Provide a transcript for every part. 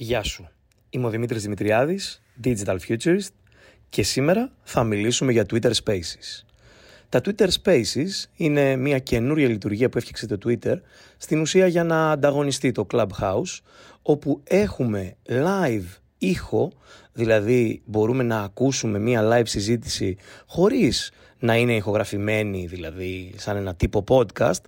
Γεια σου. Είμαι ο Δημήτρης Δημητριάδης, Digital Futurist και σήμερα θα μιλήσουμε για Twitter Spaces. Τα Twitter Spaces είναι μια καινούρια λειτουργία που έφτιαξε το Twitter στην ουσία για να ανταγωνιστεί το Clubhouse όπου έχουμε live ήχο, δηλαδή μπορούμε να ακούσουμε μια live συζήτηση χωρίς να είναι ηχογραφημένη, δηλαδή σαν ένα τύπο podcast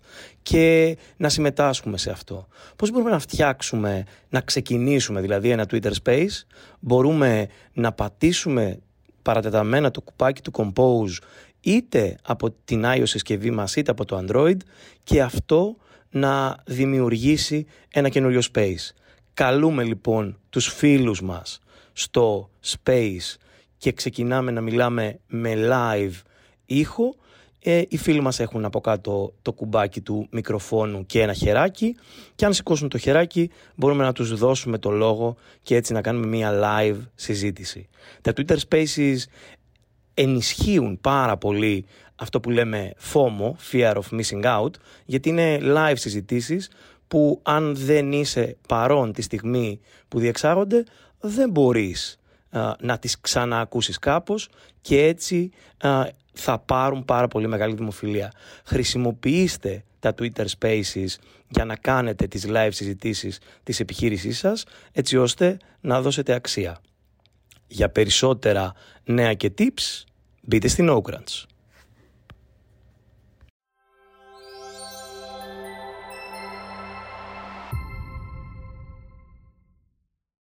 και να συμμετάσχουμε σε αυτό. Πώς μπορούμε να φτιάξουμε, να ξεκινήσουμε δηλαδή ένα Twitter Space, μπορούμε να πατήσουμε παρατεταμένα το κουπάκι του Compose είτε από την iOS συσκευή μας είτε από το Android και αυτό να δημιουργήσει ένα καινούριο space. Καλούμε λοιπόν τους φίλους μας στο space και ξεκινάμε να μιλάμε με live ήχο. Ε, οι φίλοι μας έχουν από κάτω το κουμπάκι του μικροφόνου και ένα χεράκι και αν σηκώσουν το χεράκι μπορούμε να τους δώσουμε το λόγο και έτσι να κάνουμε μια live συζήτηση. Τα Twitter Spaces ενισχύουν πάρα πολύ αυτό που λέμε FOMO, Fear of Missing Out, γιατί είναι live συζητήσεις που αν δεν είσαι παρόν τη στιγμή που διεξάγονται δεν μπορείς να τις ξαναακούσεις κάπως και έτσι θα πάρουν πάρα πολύ μεγάλη δημοφιλία. Χρησιμοποιήστε τα Twitter Spaces για να κάνετε τις live συζητήσεις της επιχείρησής σας έτσι ώστε να δώσετε αξία. Για περισσότερα νέα και tips μπείτε στην Ogrants.